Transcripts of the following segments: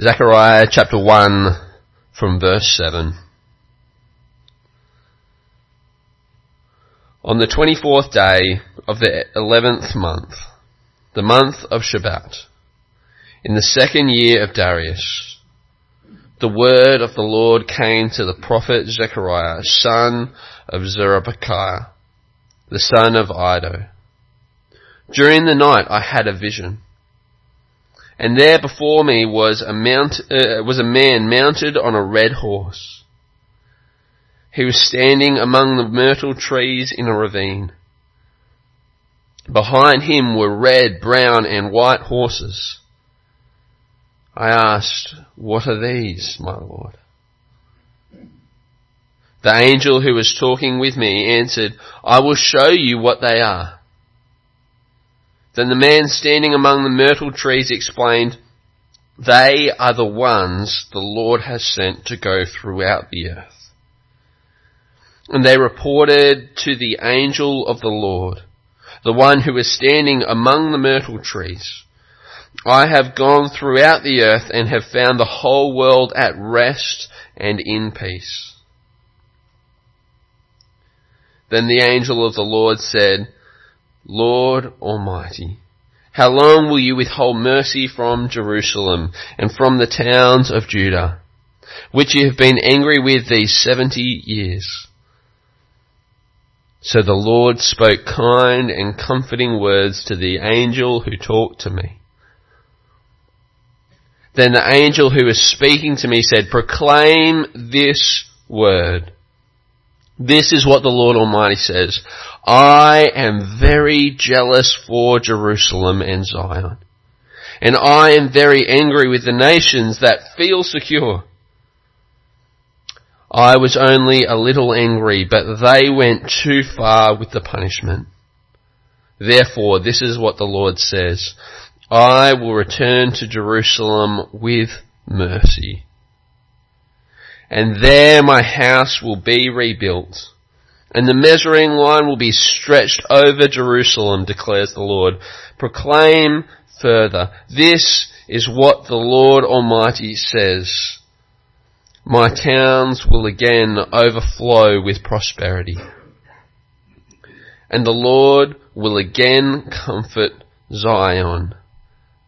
Zechariah chapter 1 from verse 7. On the 24th day of the 11th month, the month of Shebat, in the second year of Darius, the word of the Lord came to the prophet Zechariah, son of Zerubbabel, the son of Iddo. During the night I had a vision and there before me was a mount, uh, was a man mounted on a red horse. He was standing among the myrtle trees in a ravine. Behind him were red, brown, and white horses. I asked, What are these, my Lord? The angel who was talking with me answered, I will show you what they are. Then the man standing among the myrtle trees explained, They are the ones the Lord has sent to go throughout the earth. And they reported to the angel of the Lord, the one who was standing among the myrtle trees, I have gone throughout the earth and have found the whole world at rest and in peace. Then the angel of the Lord said, Lord Almighty, how long will you withhold mercy from Jerusalem and from the towns of Judah, which you have been angry with these seventy years? So the Lord spoke kind and comforting words to the angel who talked to me. Then the angel who was speaking to me said, proclaim this word. This is what the Lord Almighty says. I am very jealous for Jerusalem and Zion. And I am very angry with the nations that feel secure. I was only a little angry, but they went too far with the punishment. Therefore, this is what the Lord says. I will return to Jerusalem with mercy and there my house will be rebuilt. And the measuring line will be stretched over Jerusalem, declares the Lord. Proclaim further, this is what the Lord Almighty says. My towns will again overflow with prosperity. And the Lord will again comfort Zion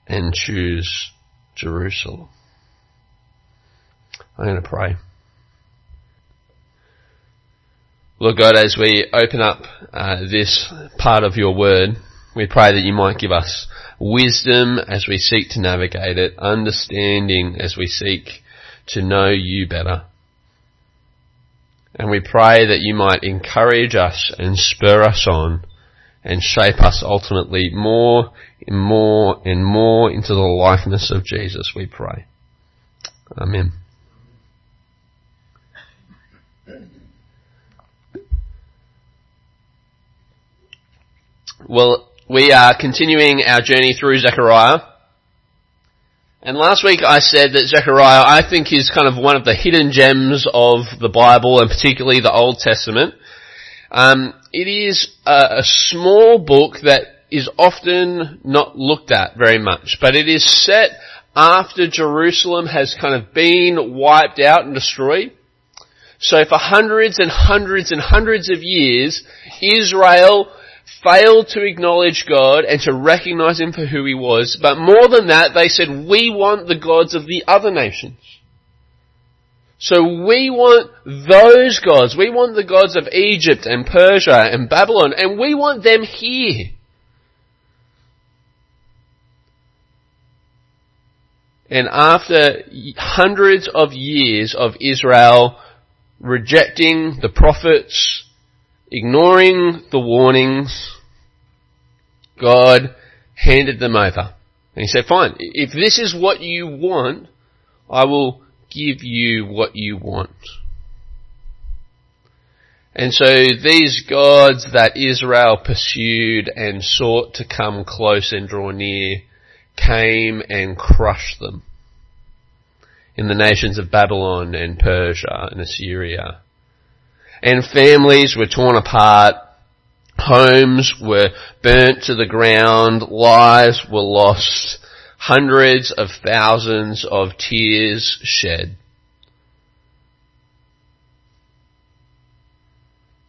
and choose Jerusalem. I'm going to pray. Lord God, as we open up uh, this part of your word, we pray that you might give us wisdom as we seek to navigate it, understanding as we seek to know you better. And we pray that you might encourage us and spur us on and shape us ultimately more and more and more into the likeness of Jesus, we pray. Amen. Well, we are continuing our journey through Zechariah. And last week I said that Zechariah, I think, is kind of one of the hidden gems of the Bible and particularly the Old Testament. Um, it is a, a small book that is often not looked at very much, but it is set after Jerusalem has kind of been wiped out and destroyed. So for hundreds and hundreds and hundreds of years, Israel failed to acknowledge God and to recognize Him for who He was. But more than that, they said, we want the gods of the other nations. So we want those gods. We want the gods of Egypt and Persia and Babylon, and we want them here. And after hundreds of years of Israel rejecting the prophets, ignoring the warnings, God handed them over. And he said, fine, if this is what you want, I will give you what you want. And so these gods that Israel pursued and sought to come close and draw near came and crushed them in the nations of Babylon and Persia and Assyria and families were torn apart, homes were burnt to the ground, lives were lost, hundreds of thousands of tears shed.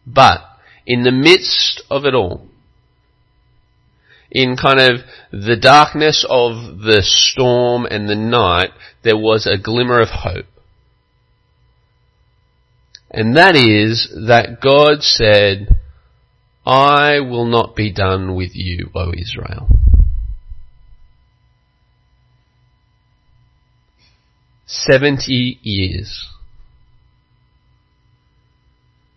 But in the midst of it all, in kind of the darkness of the storm and the night, there was a glimmer of hope. And that is that God said, I will not be done with you, O Israel. Seventy years.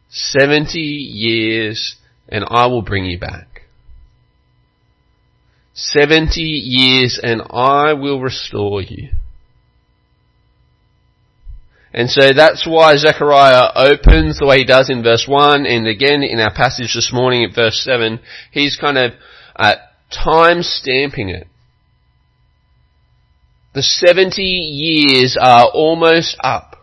Seventy years and I will bring you back. Seventy years and I will restore you. And so that's why Zechariah opens the way he does in verse 1 and again in our passage this morning at verse 7, he's kind of uh, time stamping it. The 70 years are almost up.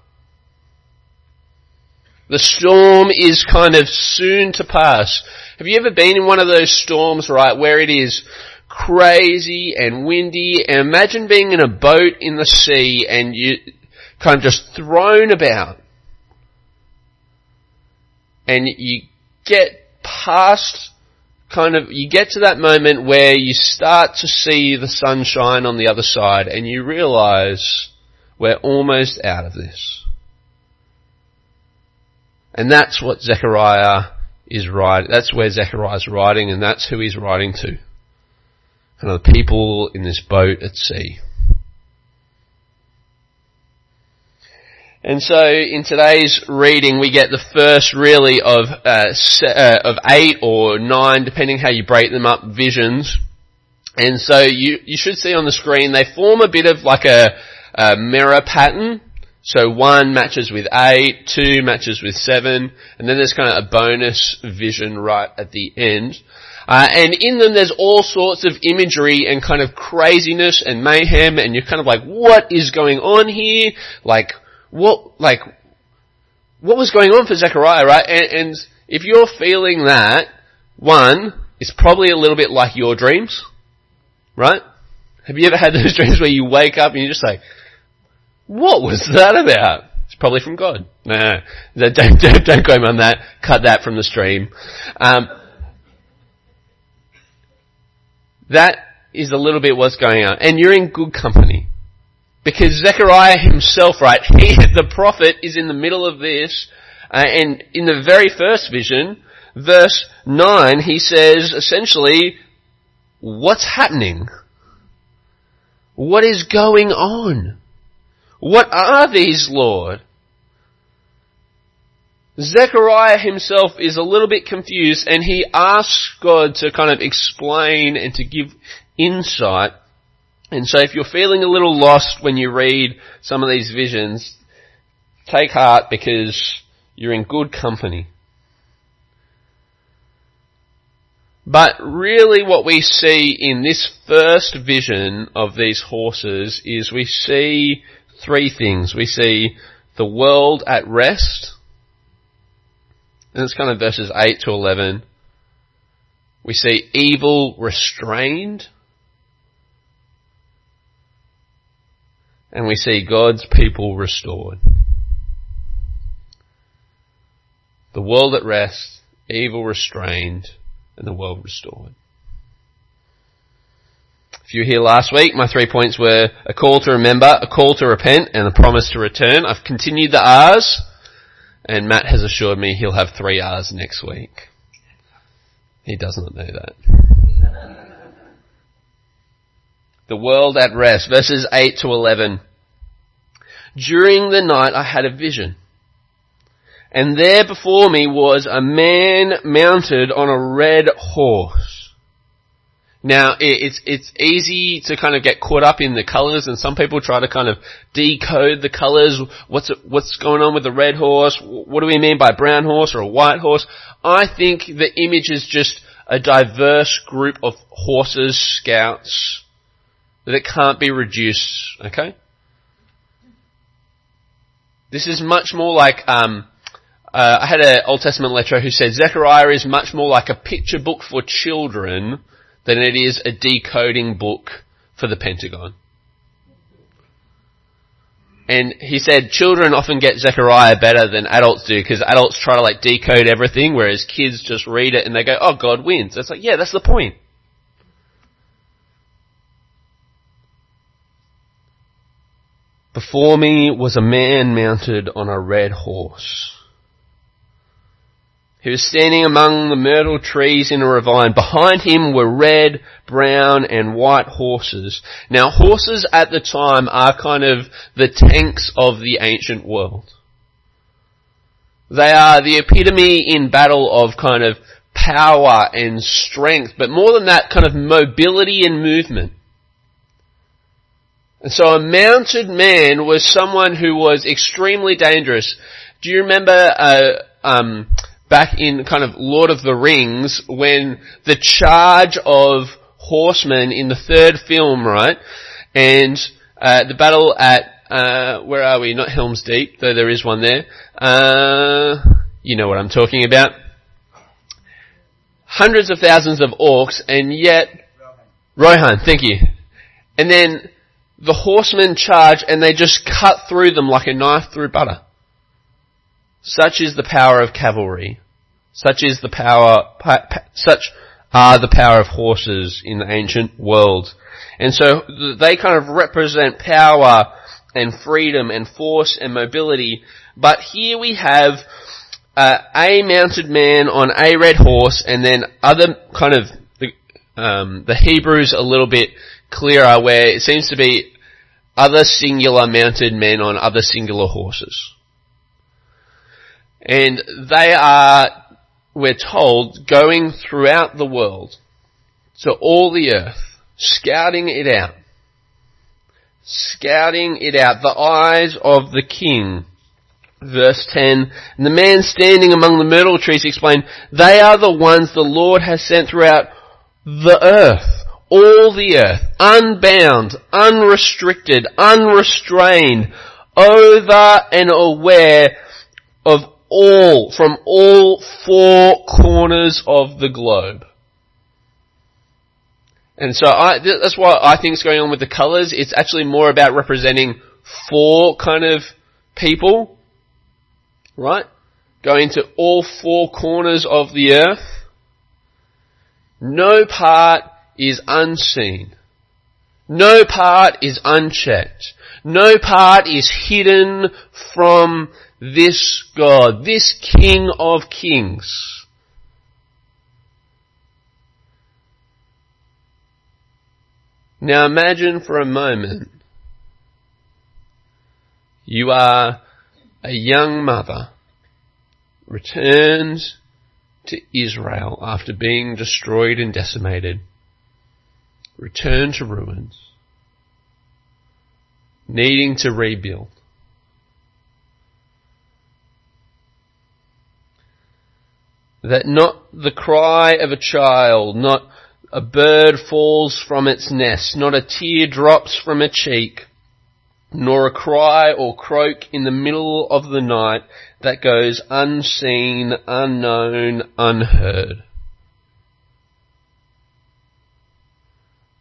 The storm is kind of soon to pass. Have you ever been in one of those storms, right, where it is crazy and windy and imagine being in a boat in the sea and you, kind of just thrown about. And you get past kind of, you get to that moment where you start to see the sunshine on the other side and you realize we're almost out of this. And that's what Zechariah is writing. That's where Zechariah is writing and that's who he's writing to. Of the people in this boat at sea. And so in today's reading we get the first really of, uh, uh, of eight or nine, depending how you break them up, visions. And so you, you should see on the screen they form a bit of like a, a mirror pattern. So one matches with eight, two matches with seven, and then there's kind of a bonus vision right at the end. Uh, and in them there's all sorts of imagery and kind of craziness and mayhem and you're kind of like, what is going on here? Like, what, like, what was going on for Zechariah, right? And, and if you're feeling that, one, it's probably a little bit like your dreams, right? Have you ever had those dreams where you wake up and you just say, what was that about? It's probably from God. No, don't, don't, don't go on that. Cut that from the stream. Um, that is a little bit what's going on. And you're in good company. Because Zechariah himself, right, he, the prophet, is in the middle of this, uh, and in the very first vision, verse 9, he says essentially, what's happening? What is going on? What are these, Lord? Zechariah himself is a little bit confused and he asks God to kind of explain and to give insight and so if you're feeling a little lost when you read some of these visions, take heart because you're in good company. But really what we see in this first vision of these horses is we see three things. We see the world at rest, and it's kind of verses 8 to 11. We see evil restrained, and we see God's people restored. The world at rest, evil restrained, and the world restored. If you were here last week, my three points were a call to remember, a call to repent, and a promise to return. I've continued the R's, and Matt has assured me he'll have three R's next week. He does not know that the world at rest. Verses 8 to 11. During the night I had a vision. And there before me was a man mounted on a red horse. Now, it's, it's easy to kind of get caught up in the colours and some people try to kind of decode the colours. What's, what's going on with the red horse? What do we mean by brown horse or a white horse? I think the image is just a diverse group of horses, scouts, that it can't be reduced, okay? This is much more like, um, uh, I had an Old Testament lecturer who said Zechariah is much more like a picture book for children than it is a decoding book for the Pentagon. And he said children often get Zechariah better than adults do because adults try to like decode everything whereas kids just read it and they go, oh God wins. It's like, yeah, that's the point. Before me was a man mounted on a red horse. He was standing among the myrtle trees in a ravine. Behind him were red, brown, and white horses. Now horses at the time are kind of the tanks of the ancient world. They are the epitome in battle of kind of power and strength, but more than that, kind of mobility and movement. And so a mounted man was someone who was extremely dangerous. Do you remember uh, um, back in kind of Lord of the Rings when the charge of horsemen in the third film, right? And uh, the battle at uh, where are we? Not Helm's Deep, though there is one there. Uh, you know what I'm talking about. Hundreds of thousands of orcs, and yet Rohan, Rohan thank you. And then the horsemen charge and they just cut through them like a knife through butter. Such is the power of cavalry. Such is the power, such are the power of horses in the ancient world. And so they kind of represent power and freedom and force and mobility. But here we have uh, a mounted man on a red horse and then other kind of um, the Hebrews a little bit clearer where it seems to be other singular mounted men on other singular horses. And they are, we're told, going throughout the world to all the earth, scouting it out. Scouting it out. The eyes of the king. Verse 10, and the man standing among the myrtle trees explained, they are the ones the Lord has sent throughout the earth all the earth, unbound, unrestricted, unrestrained, over and aware of all, from all four corners of the globe. And so I, that's what I think is going on with the colours. It's actually more about representing four kind of people, right? Going to all four corners of the earth. No part is unseen. No part is unchecked. No part is hidden from this God, this King of Kings. Now imagine for a moment you are a young mother, returns to Israel after being destroyed and decimated return to ruins, needing to rebuild. That not the cry of a child, not a bird falls from its nest, not a tear drops from a cheek, nor a cry or croak in the middle of the night that goes unseen, unknown, unheard.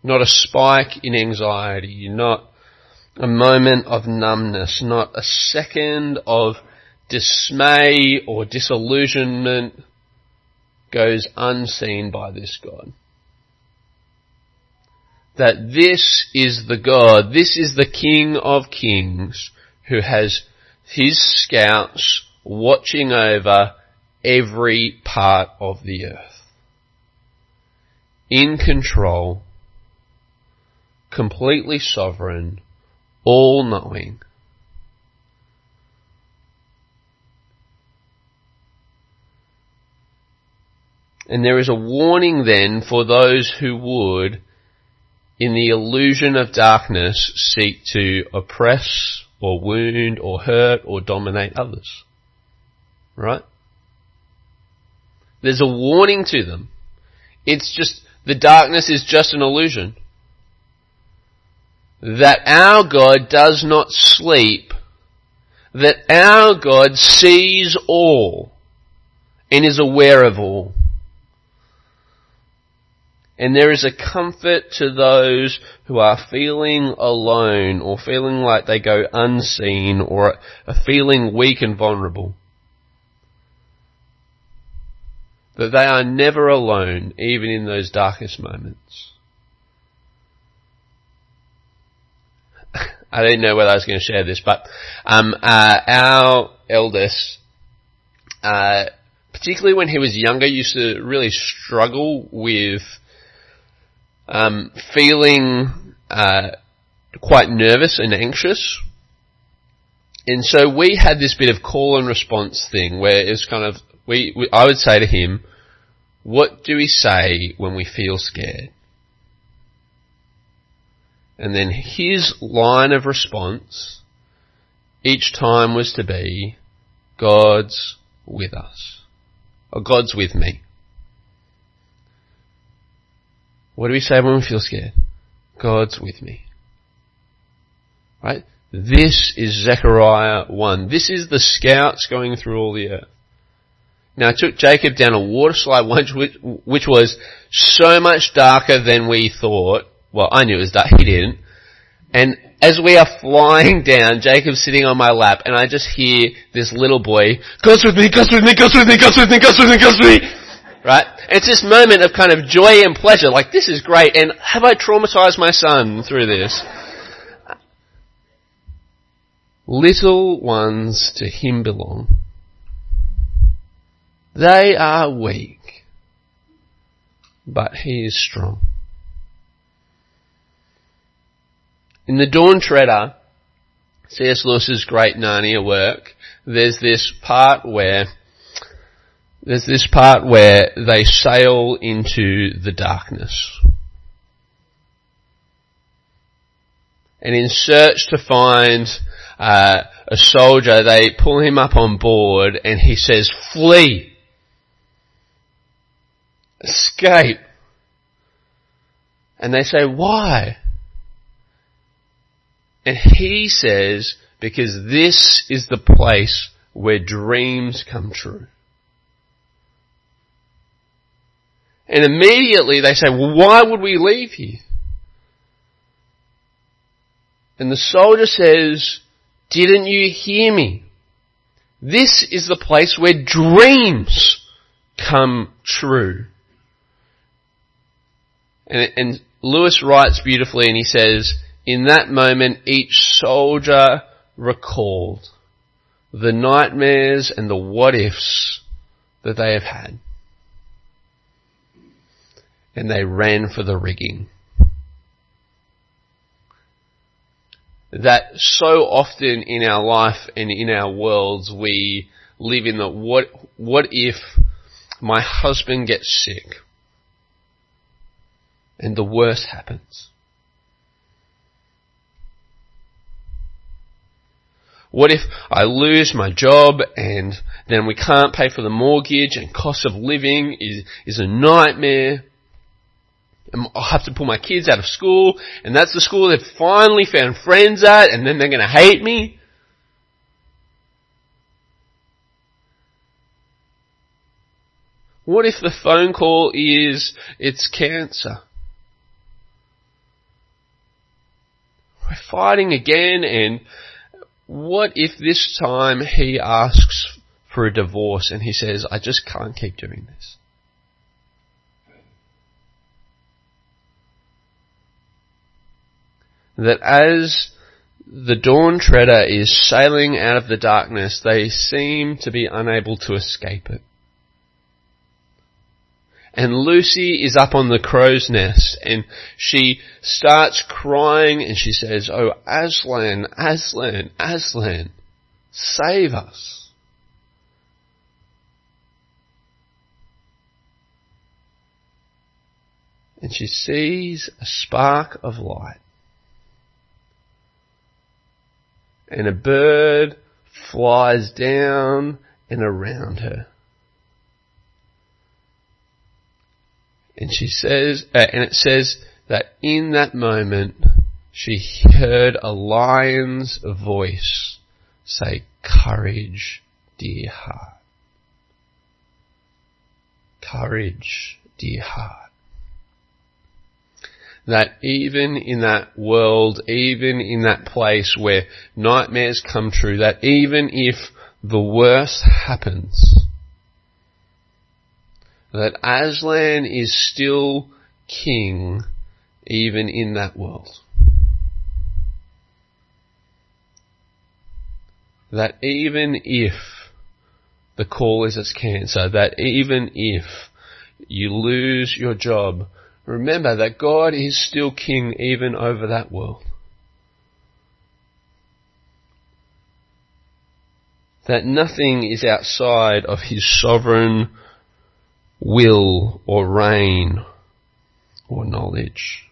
Not a spike in anxiety, not a moment of numbness, not a second of dismay or disillusionment goes unseen by this God. That this is the God, this is the King of Kings who has his scouts watching over every part of the earth. In control completely sovereign, all knowing. And there is a warning then for those who would, in the illusion of darkness, seek to oppress or wound or hurt or dominate others. Right? There's a warning to them. It's just, the darkness is just an illusion that our God does not sleep, that our God sees all and is aware of all. And there is a comfort to those who are feeling alone or feeling like they go unseen or are feeling weak and vulnerable. That they are never alone, even in those darkest moments. I didn't know whether I was going to share this, but um, uh, our eldest, uh, particularly when he was younger, used to really struggle with um, feeling uh, quite nervous and anxious. And so we had this bit of call and response thing where it was kind of we, we I would say to him, "What do we say when we feel scared?" And then his line of response each time was to be, God's with us. Or God's with me. What do we say when we feel scared? God's with me. Right? This is Zechariah 1. This is the scouts going through all the earth. Now, I took Jacob down a water slide which, which was so much darker than we thought. Well, I knew it was dark. He didn't. And as we are flying down, Jacob's sitting on my lap, and I just hear this little boy, God's with me, God's with me, God's with me, God's with me, God's with me, God's with me. Right? And it's this moment of kind of joy and pleasure, like this is great, and have I traumatized my son through this? Little ones to him belong. They are weak, but he is strong. In the Dawn Treader, C.S. Lewis's great Narnia work, there's this part where there's this part where they sail into the darkness. And in search to find uh, a soldier, they pull him up on board and he says, flee! Escape! And they say, why? And he says, because this is the place where dreams come true. And immediately they say, well, why would we leave here? And the soldier says, didn't you hear me? This is the place where dreams come true. And, and Lewis writes beautifully and he says, in that moment, each soldier recalled the nightmares and the what ifs that they have had. And they ran for the rigging. That so often in our life and in our worlds we live in the what, what if my husband gets sick and the worst happens? What if I lose my job and then we can't pay for the mortgage and cost of living is, is a nightmare? And I'll have to pull my kids out of school and that's the school they've finally found friends at and then they're gonna hate me? What if the phone call is, it's cancer? We're fighting again and what if this time he asks for a divorce and he says, I just can't keep doing this? That as the dawn treader is sailing out of the darkness, they seem to be unable to escape it. And Lucy is up on the crow's nest and she starts crying and she says, Oh Aslan, Aslan, Aslan, save us. And she sees a spark of light. And a bird flies down and around her. And she says, uh, and it says that in that moment, she heard a lion's voice say, courage, dear heart. Courage, dear heart. that even in that world, even in that place where nightmares come true, that even if the worst happens, that Aslan is still king even in that world. That even if the call is as cancer, that even if you lose your job, remember that God is still king even over that world. That nothing is outside of his sovereign will or reign or knowledge.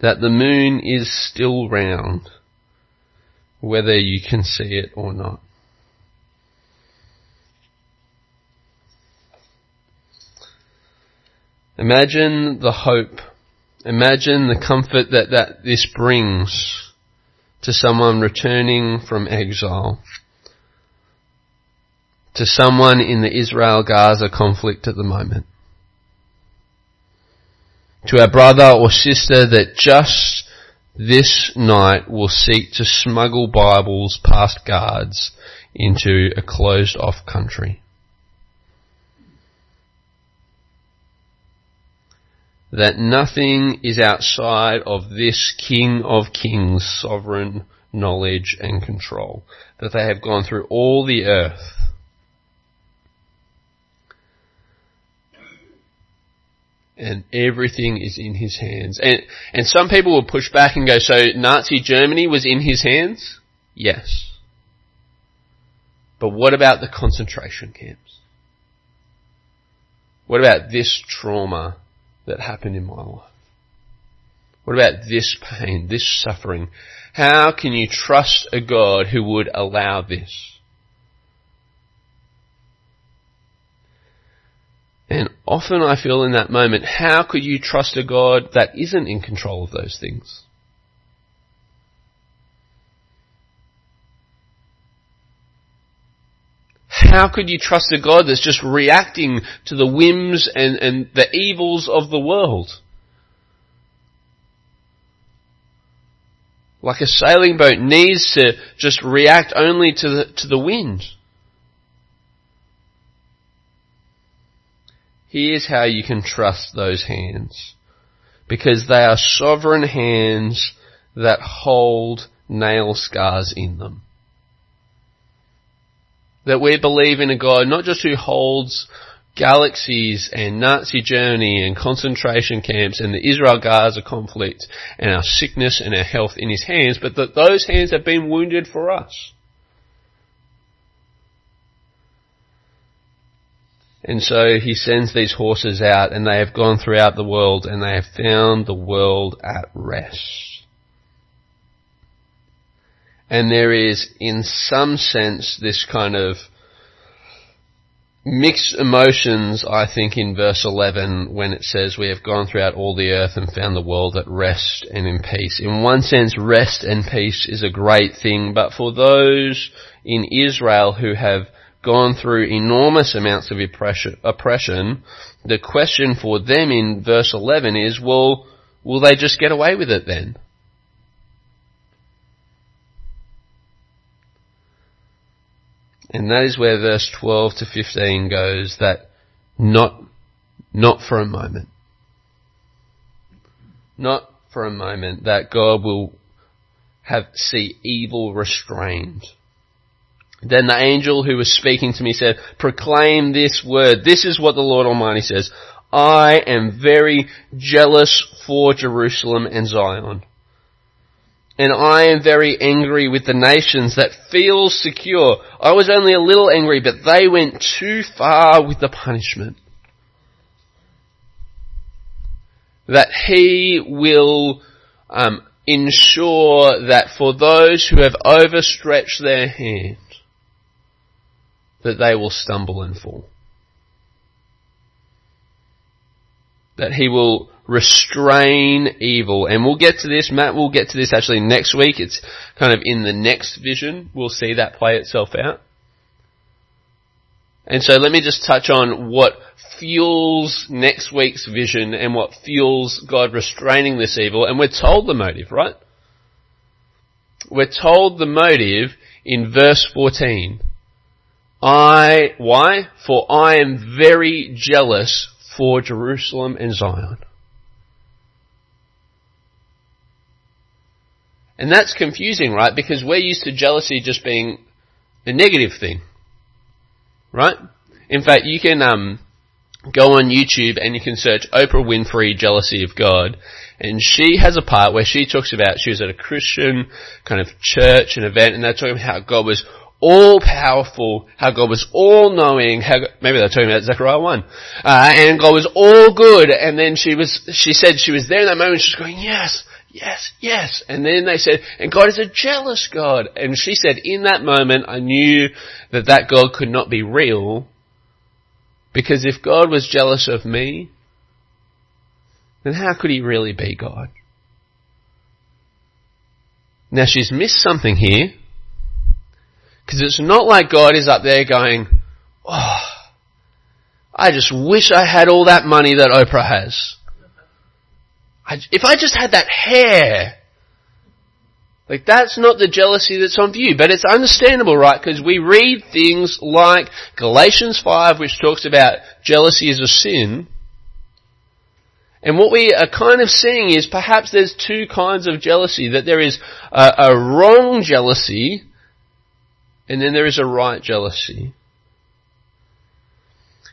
That the moon is still round, whether you can see it or not. Imagine the hope, imagine the comfort that, that this brings to someone returning from exile, to someone in the Israel-Gaza conflict at the moment, to our brother or sister that just this night will seek to smuggle Bibles past guards into a closed off country. that nothing is outside of this King of Kings sovereign knowledge and control. That they have gone through all the earth. And everything is in his hands. And, and some people will push back and go, so Nazi Germany was in his hands? Yes. But what about the concentration camps? What about this trauma that happened in my life? What about this pain, this suffering? How can you trust a God who would allow this? And often I feel in that moment, how could you trust a God that isn't in control of those things? How could you trust a God that's just reacting to the whims and, and the evils of the world? Like a sailing boat needs to just react only to the, to the wind. Here's how you can trust those hands. Because they are sovereign hands that hold nail scars in them that we believe in a God not just who holds galaxies and Nazi Germany and concentration camps and the Israel-Gaza conflict and our sickness and our health in his hands, but that those hands have been wounded for us. And so he sends these horses out and they have gone throughout the world and they have found the world at rest. And there is, in some sense, this kind of mixed emotions, I think, in verse 11 when it says, we have gone throughout all the earth and found the world at rest and in peace. In one sense, rest and peace is a great thing, but for those in Israel who have gone through enormous amounts of oppression, the question for them in verse 11 is, well, will they just get away with it then? And that is where verse 12 to 15 goes that not, not for a moment. Not for a moment that God will have, see evil restrained. Then the angel who was speaking to me said, proclaim this word. This is what the Lord Almighty says. I am very jealous for Jerusalem and Zion and I am very angry with the nations that feel secure. I was only a little angry, but they went too far with the punishment. That he will um, ensure that for those who have overstretched their hand, that they will stumble and fall. That he will restrain evil. And we'll get to this, Matt we'll get to this actually next week. It's kind of in the next vision. We'll see that play itself out. And so let me just touch on what fuels next week's vision and what fuels God restraining this evil. And we're told the motive, right? We're told the motive in verse 14. I, why? For I am very jealous for Jerusalem and Zion. And that's confusing, right? Because we're used to jealousy just being a negative thing. Right? In fact, you can, um, go on YouTube and you can search Oprah Winfrey jealousy of God. And she has a part where she talks about she was at a Christian kind of church and event and they're talking about how God was all powerful, how God was all knowing, how, maybe they're talking about Zechariah 1, uh, and God was all good, and then she was, she said she was there in that moment, she's going, yes, yes, yes, and then they said, and God is a jealous God, and she said, in that moment I knew that that God could not be real, because if God was jealous of me, then how could he really be God? Now she's missed something here, because it's not like God is up there going, oh, I just wish I had all that money that Oprah has. I, if I just had that hair, like that's not the jealousy that's on view, but it's understandable, right? Because we read things like Galatians 5, which talks about jealousy as a sin. And what we are kind of seeing is perhaps there's two kinds of jealousy. That there is a, a wrong jealousy and then there is a right jealousy.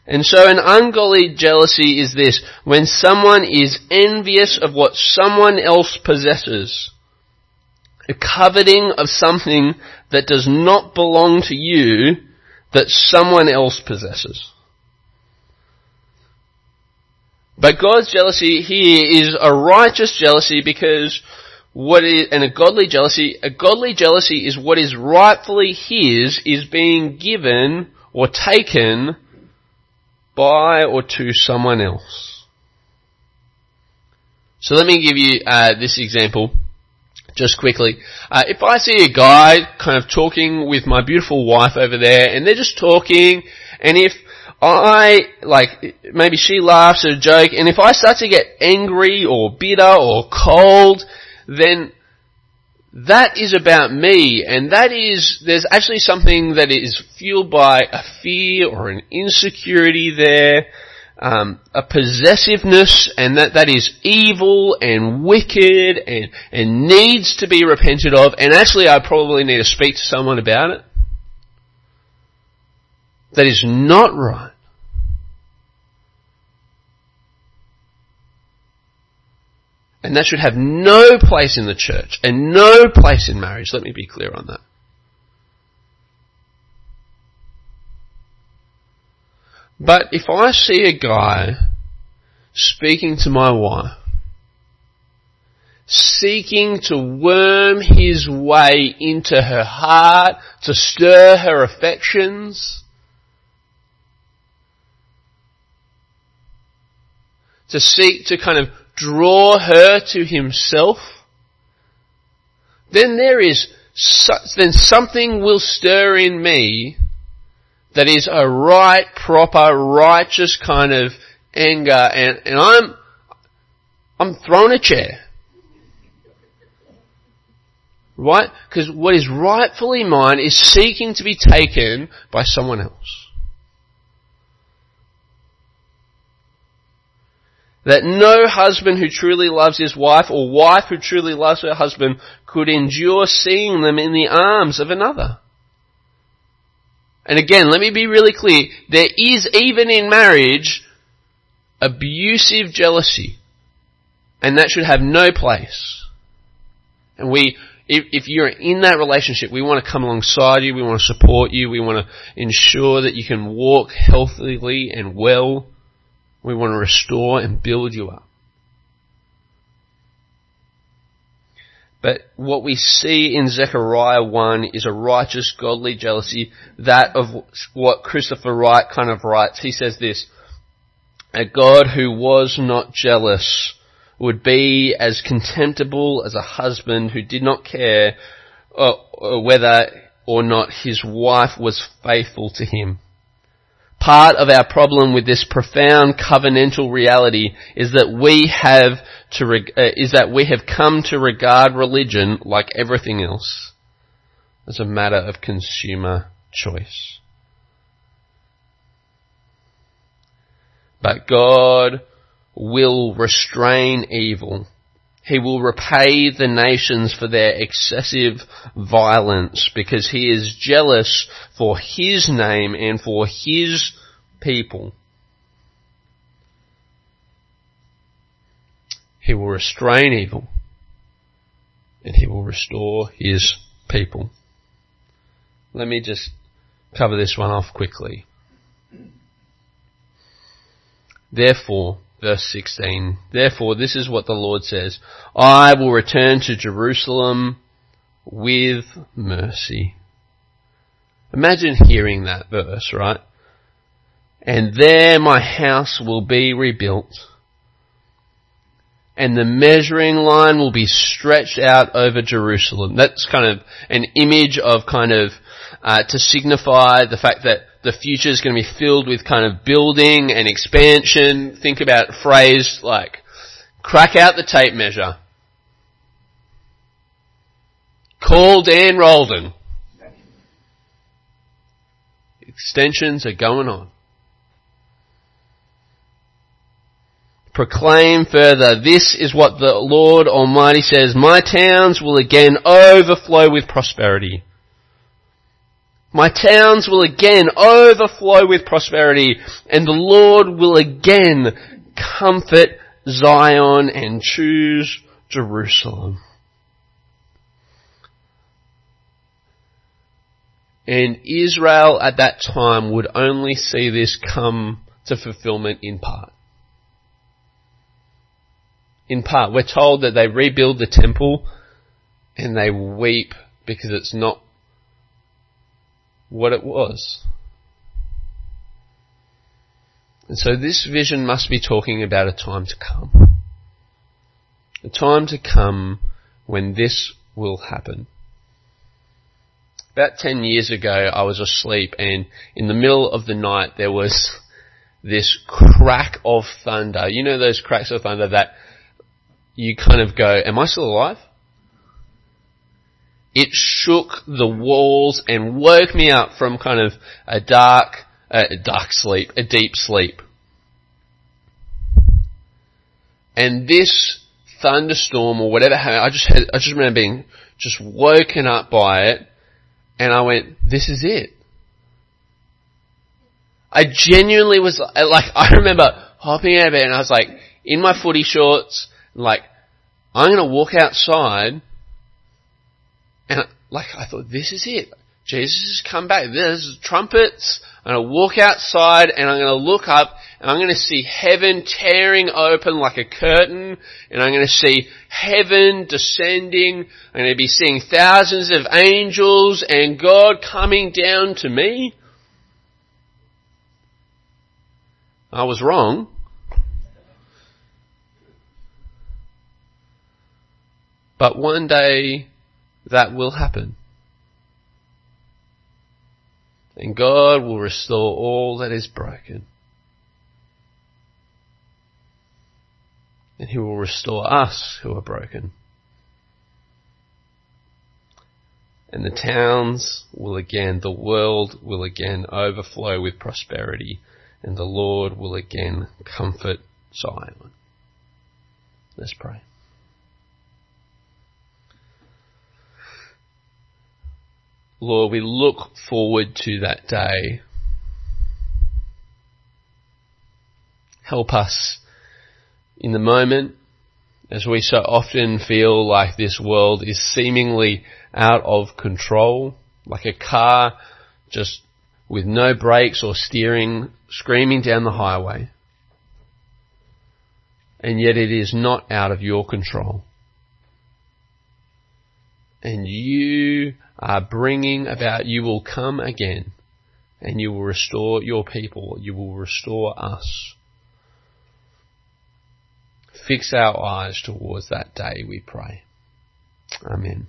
And so an ungodly jealousy is this, when someone is envious of what someone else possesses, a coveting of something that does not belong to you that someone else possesses. But God's jealousy here is a righteous jealousy because what is, and a godly jealousy, a godly jealousy is what is rightfully his is being given or taken by or to someone else. So let me give you uh, this example just quickly. Uh, if I see a guy kind of talking with my beautiful wife over there, and they're just talking, and if I, like, maybe she laughs at a joke, and if I start to get angry or bitter or cold, then that is about me, and that is, there's actually something that is fueled by a fear or an insecurity there, um, a possessiveness, and that, that is evil and wicked and, and needs to be repented of, and actually I probably need to speak to someone about it. That is not right. And that should have no place in the church and no place in marriage. Let me be clear on that. But if I see a guy speaking to my wife, seeking to worm his way into her heart, to stir her affections, to seek to kind of draw her to himself, then there is, then something will stir in me that is a right, proper, righteous kind of anger and, and I'm, I'm throwing a chair. Right? Because what is rightfully mine is seeking to be taken by someone else. That no husband who truly loves his wife or wife who truly loves her husband could endure seeing them in the arms of another. And again, let me be really clear. There is, even in marriage, abusive jealousy. And that should have no place. And we, if, if you're in that relationship, we want to come alongside you, we want to support you, we want to ensure that you can walk healthily and well we want to restore and build you up. But what we see in Zechariah 1 is a righteous, godly jealousy, that of what Christopher Wright kind of writes. He says this, a God who was not jealous would be as contemptible as a husband who did not care uh, whether or not his wife was faithful to him. Part of our problem with this profound covenantal reality is that we have to, uh, is that we have come to regard religion like everything else as a matter of consumer choice. But God will restrain evil. He will repay the nations for their excessive violence because he is jealous for his name and for his people. He will restrain evil and he will restore his people. Let me just cover this one off quickly. Therefore, verse 16, therefore this is what the Lord says, I will return to Jerusalem with mercy. Imagine hearing that verse, right? And there my house will be rebuilt and the measuring line will be stretched out over Jerusalem. That's kind of an image of kind of uh, to signify the fact that the future is going to be filled with kind of building and expansion. Think about phrase like crack out the tape measure. Call Dan Rolden. Extensions are going on. proclaim further, this is what the Lord Almighty says, my towns will again overflow with prosperity. My towns will again overflow with prosperity, and the Lord will again comfort Zion and choose Jerusalem. And Israel at that time would only see this come to fulfillment in part in part. We're told that they rebuild the temple and they weep because it's not what it was. And so this vision must be talking about a time to come. A time to come when this will happen. About 10 years ago, I was asleep and in the middle of the night there was this crack of thunder. You know those cracks of thunder that you kind of go, am I still alive? It shook the walls and woke me up from kind of a dark, a dark sleep, a deep sleep. And this thunderstorm or whatever happened, I just had, I just remember being just woken up by it and I went, this is it. I genuinely was like, I remember hopping out of bed and I was like, in my footy shorts, like, I'm to walk outside and like I thought, this is it. Jesus has come back. There's trumpets. I'm going to walk outside and I'm going to look up and I'm going to see heaven tearing open like a curtain and I'm going to see heaven descending. I'm going to be seeing thousands of angels and God coming down to me. I was wrong. But one day that will happen. And God will restore all that is broken. And He will restore us who are broken. And the towns will again, the world will again overflow with prosperity, and the Lord will again comfort Zion. Let's pray. Lord, we look forward to that day. Help us in the moment as we so often feel like this world is seemingly out of control, like a car just with no brakes or steering screaming down the highway. And yet it is not out of your control. And you are bringing about, you will come again and you will restore your people. You will restore us. Fix our eyes towards that day, we pray. Amen.